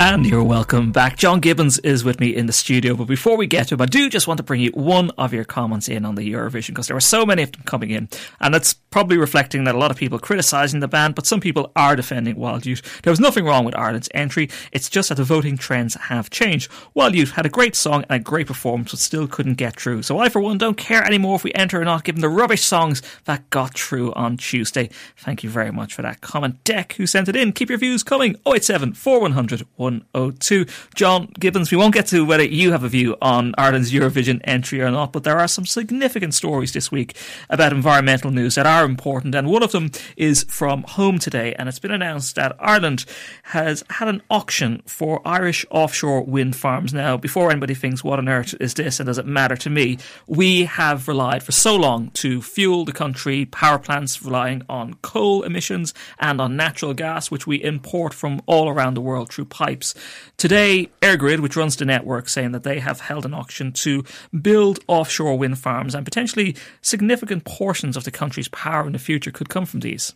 And you're welcome back. John Gibbons is with me in the studio. But before we get to him, I do just want to bring you one of your comments in on the Eurovision because there were so many of them coming in. And it's probably reflecting that a lot of people criticising the band, but some people are defending Wild Youth. There was nothing wrong with Ireland's entry. It's just that the voting trends have changed. Wild Youth had a great song and a great performance, but still couldn't get through. So I, for one, don't care anymore if we enter or not, given the rubbish songs that got through on Tuesday. Thank you very much for that comment. Deck, who sent it in, keep your views coming. 087 4100 102. John Gibbons, we won't get to whether you have a view on Ireland's Eurovision entry or not, but there are some significant stories this week about environmental news that are important, and one of them is from home today, and it's been announced that Ireland has had an auction for Irish offshore wind farms. Now, before anybody thinks, what on earth is this and does it matter to me, we have relied for so long to fuel the country, power plants relying on coal emissions and on natural gas, which we import from all around the world through pipes pipes. Today, EirGrid, which runs the network, saying that they have held an auction to build offshore wind farms and potentially significant portions of the country's power in the future could come from these.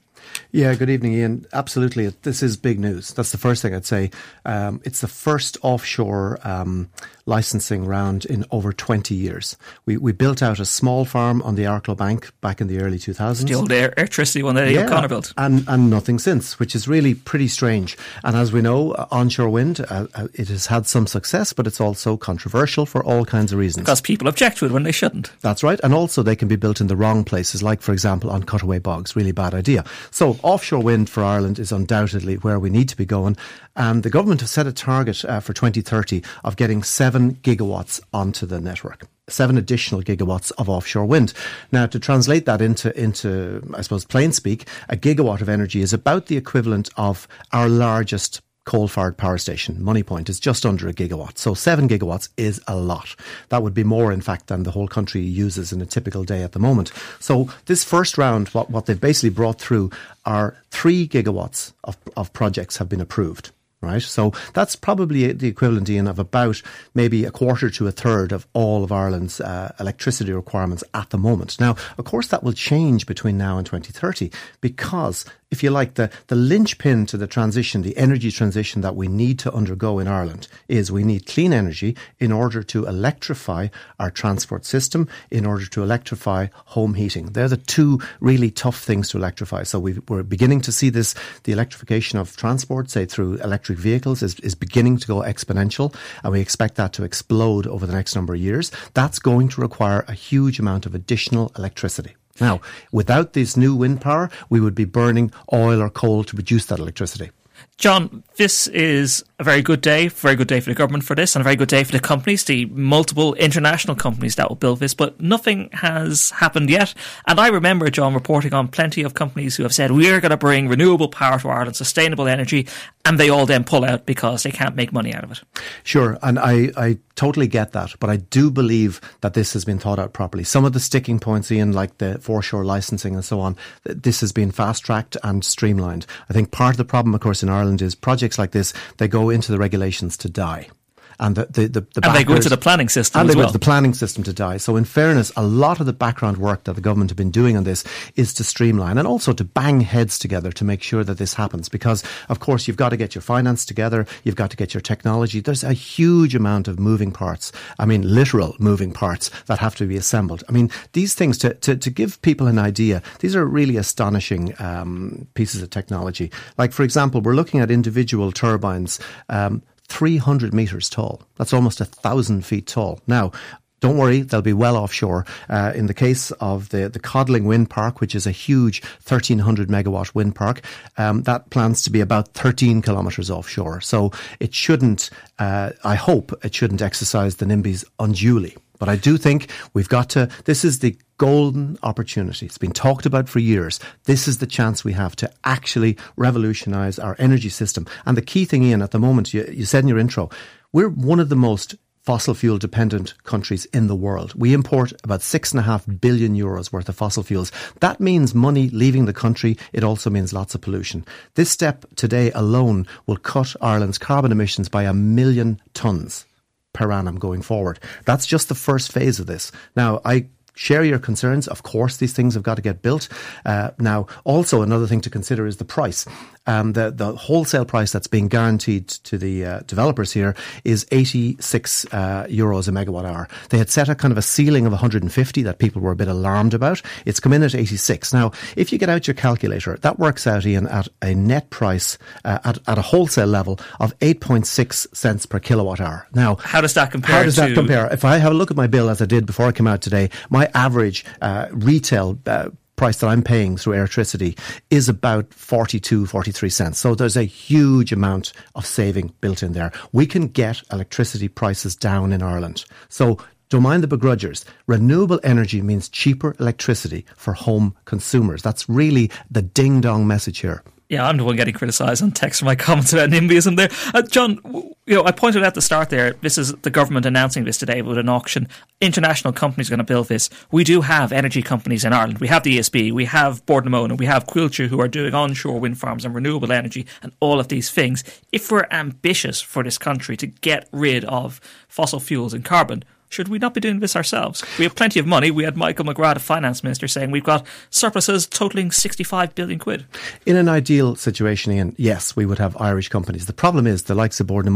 Yeah, good evening, Ian. Absolutely. This is big news. That's the first thing I'd say. Um, it's the first offshore um, licensing round in over 20 years. We, we built out a small farm on the Arklow Bank back in the early 2000s. The old Airtricity one that yeah, O'Connor built. And, and nothing since, which is really pretty strange. And as we know, uh, onshore wind, uh, uh, it has had some success, but it's also controversial for all kinds of reasons. Because people object to it when they shouldn't. That's right. And also they can be built in the wrong places, like, for example, on cutaway bogs. Really bad idea. So offshore wind for Ireland is undoubtedly where we need to be going. And the government has set a target uh, for 2030 of getting seven gigawatts onto the network seven additional gigawatts of offshore wind. Now, to translate that into, into, I suppose, plain speak, a gigawatt of energy is about the equivalent of our largest coal-fired power station, Moneypoint, is just under a gigawatt. So seven gigawatts is a lot. That would be more, in fact, than the whole country uses in a typical day at the moment. So this first round, what, what they've basically brought through are three gigawatts of, of projects have been approved right? So that's probably the equivalent, Ian, of about maybe a quarter to a third of all of Ireland's uh, electricity requirements at the moment. Now, of course, that will change between now and 2030 because if you like, the, the linchpin to the transition, the energy transition that we need to undergo in Ireland is we need clean energy in order to electrify our transport system, in order to electrify home heating. They're the two really tough things to electrify. So we are beginning to see this, the electrification of transport, say through electric vehicles, is, is beginning to go exponential, and we expect that to explode over the next number of years. That's going to require a huge amount of additional electricity. Now, without this new wind power, we would be burning oil or coal to produce that electricity. John, this is a very good day, very good day for the government for this, and a very good day for the companies, the multiple international companies that will build this. But nothing has happened yet. And I remember, John, reporting on plenty of companies who have said, we are going to bring renewable power to Ireland, sustainable energy, and they all then pull out because they can't make money out of it. Sure. And I, I totally get that. But I do believe that this has been thought out properly. Some of the sticking points, Ian, like the foreshore licensing and so on, this has been fast tracked and streamlined. I think part of the problem, of course, in Ireland is. Projects like this, they go into the regulations to die and the the, the, the and they go into the planning system and they well. go into the planning system to die. So in fairness, a lot of the background work that the government have been doing on this is to streamline and also to bang heads together to make sure that this happens. Because of course you've got to get your finance together, you've got to get your technology. There's a huge amount of moving parts. I mean, literal moving parts that have to be assembled. I mean, these things to to, to give people an idea. These are really astonishing um, pieces of technology. Like for example, we're looking at individual turbines. Um, 300 metres tall. That's almost a thousand feet tall. Now, don't worry, they'll be well offshore. Uh, in the case of the, the Codling Wind Park, which is a huge 1300 megawatt wind park, um, that plans to be about 13 kilometres offshore. So it shouldn't, uh, I hope it shouldn't exercise the NIMBYs unduly. But I do think we've got to, this is the golden opportunity. It's been talked about for years. This is the chance we have to actually revolutionize our energy system. And the key thing, Ian, at the moment, you, you said in your intro, we're one of the most fossil fuel dependent countries in the world. We import about six and a half billion euros worth of fossil fuels. That means money leaving the country. It also means lots of pollution. This step today alone will cut Ireland's carbon emissions by a million tonnes per annum going forward. That's just the first phase of this. Now, I share your concerns. Of course, these things have got to get built. Uh, now, also another thing to consider is the price. Um, the the wholesale price that's being guaranteed to the uh, developers here is 86 uh, euros a megawatt hour. They had set a kind of a ceiling of 150 that people were a bit alarmed about. It's come in at 86. Now, if you get out your calculator, that works out, Ian, at a net price uh, at, at a wholesale level of 8.6 cents per kilowatt hour. Now, how does that compare? How does that compare? If I have a look at my bill as I did before I came out today, my average uh, retail uh, price that I'm paying through electricity is about 42, 43 cents. So there's a huge amount of saving built in there. We can get electricity prices down in Ireland. So don't mind the begrudgers. Renewable energy means cheaper electricity for home consumers. That's really the ding dong message here. Yeah, I'm the one getting criticised on text for my comments about NIMBYism there. Uh, John, you know, I pointed out at the start there, this is the government announcing this today with an auction. International companies are going to build this. We do have energy companies in Ireland. We have the ESB, we have Bord and we have Coillte who are doing onshore wind farms and renewable energy and all of these things. If we're ambitious for this country to get rid of fossil fuels and carbon, should we not be doing this ourselves? We have plenty of money. We had Michael McGrath, finance minister, saying we've got surpluses totaling 65 billion quid. In an ideal situation, Ian, yes, we would have Irish companies. The problem is the likes of Bord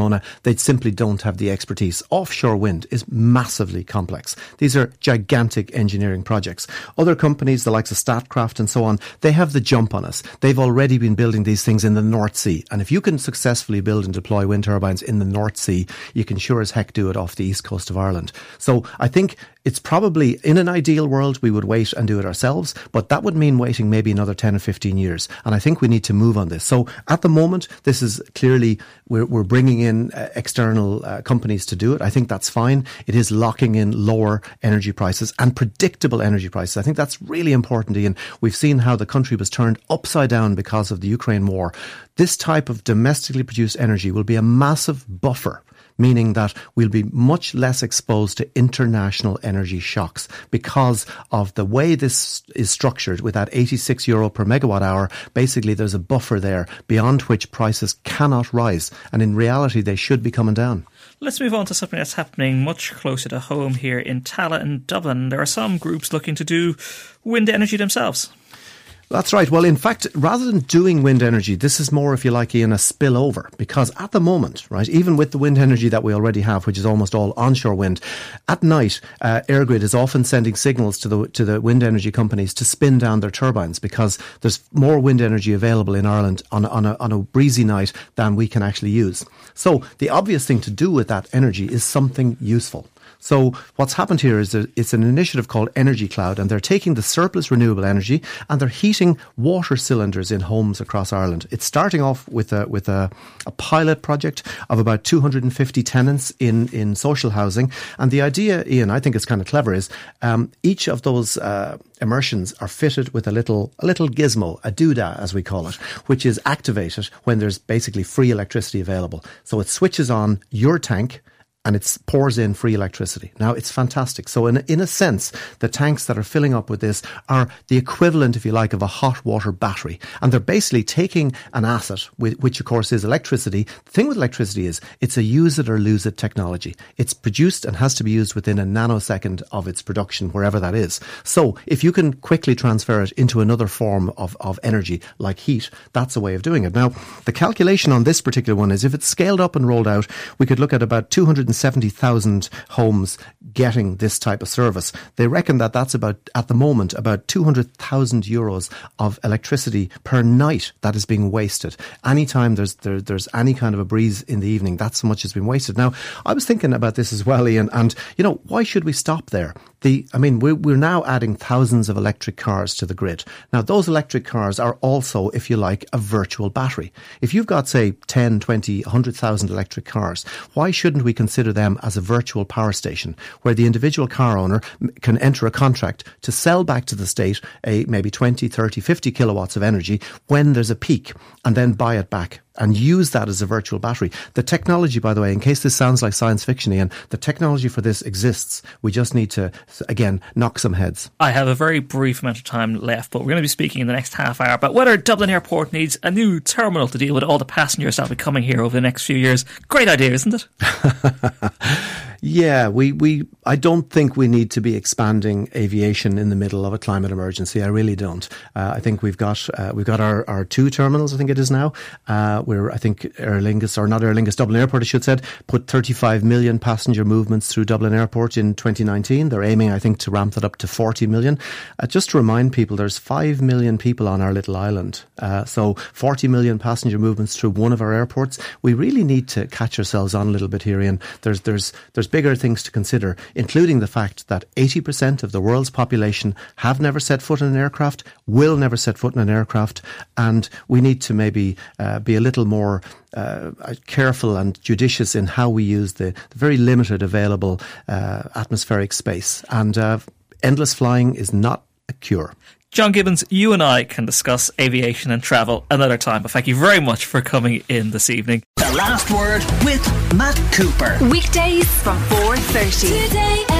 they simply don't have the expertise. Offshore wind is massively complex. These are gigantic engineering projects. Other companies, the likes of Statkraft and so on, they have the jump on us. They've already been building these things in the North Sea. And if you can successfully build and deploy wind turbines in the North Sea, you can sure as heck do it off the east coast of Ireland. So I think it's probably in an ideal world we would wait and do it ourselves, but that would mean waiting maybe another 10 or 15 years. And I think we need to move on this. So at the moment, this is clearly, we're, we're bringing in uh, external uh, companies to do it. I think that's fine. It is locking in lower energy prices and predictable energy prices. I think that's really important, Ian. We've seen how the country was turned upside down because of the Ukraine war. This type of domestically produced energy will be a massive buffer meaning that we'll be much less exposed to international energy shocks because of the way this is structured with that 86 euro per megawatt hour. Basically, there's a buffer there beyond which prices cannot rise. And in reality, they should be coming down. Let's move on to something that's happening much closer to home here in Tallaght and Dublin. There are some groups looking to do wind energy themselves. That's right. Well, in fact, rather than doing wind energy, this is more, if you like, in a spillover. Because at the moment, right, even with the wind energy that we already have, which is almost all onshore wind, at night, uh, is often sending signals to the to the wind energy companies to spin down their turbines because there's more wind energy available in Ireland on on a, on a breezy night than we can actually use. So the obvious thing to do with that energy is something useful. So what's happened here is that it's an initiative called Energy Cloud, and they're taking the surplus renewable energy and they're heating water cylinders in homes across Ireland. It's starting off with a with a, a pilot project of about 250 tenants in in social housing, and the idea, Ian, I think it's kind of clever, is um, each of those uh, immersions are fitted with a little a little gizmo, a doodah as we call it, which is activated when there's basically free electricity available. So it switches on your tank and it pours in free electricity. Now it's fantastic. So in in a sense, the tanks that are filling up with this are the equivalent, if you like, of a hot water battery, and they're basically taking an asset, which of course is electricity. The thing with electricity is it's a use it or lose it technology. It's produced and has to be used within a nanosecond of its production, wherever that is. So if you can quickly transfer it into another form of, of energy like heat, that's a way of doing it. Now the calculation on this particular one is if it's scaled up and rolled out, we could look at about 200 170,000 homes getting this type of service. They reckon that that's about, at the moment, about 200,000 euros of electricity per night that is being wasted. Anytime there's, there, there's any kind of a breeze in the evening, that's how much has been wasted. Now, I was thinking about this as well, Ian, and, you know, why should we stop there? The, I mean, we're, we're now adding thousands of electric cars to the grid. Now, those electric cars are also, if you like, a virtual battery. If you've got, say, 10, 20, 100,000 electric cars, why shouldn't we consider them as a virtual power station where the individual car owner can enter a contract to sell back to the state a maybe 20, 30, 50 kilowatts of energy when there's a peak and then buy it back and use that as a virtual battery. The technology, by the way, in case this sounds like science fiction, Ian, the technology for this exists. We just need to, again, knock some heads. I have a very brief amount of time left, but we're going to be speaking in the next half hour about whether Dublin Airport needs a new terminal to deal with all the passengers that'll be coming here over the next few years. Great idea, isn't it? Yeah, we, we I don't think we need to be expanding aviation in the middle of a climate emergency. I really don't. Uh, I think we've got uh, we've got our, our two terminals. I think it is now. Uh, where I think Aer Lingus or not Aer Lingus Dublin Airport, I should said, put 35 million passenger movements through Dublin Airport in 2019. They're aiming, I think, to ramp that up to 40 million. Uh, just to remind people, there's five million people on our little island. Uh, so 40 million passenger movements through one of our airports. We really need to catch ourselves on a little bit here, Ian. There's there's there's bigger things to consider including the fact that 80% of the world's population have never set foot in an aircraft, will never set foot in an aircraft, and we need to maybe uh, be a little more uh, careful and judicious in how we use the, the very limited available uh, atmospheric space. And uh, endless flying is not a cure. John Gibbons, you and I can discuss aviation and travel another time, but thank you very much for coming in this evening. The last word with Matt Cooper. Weekdays from 4.30. Today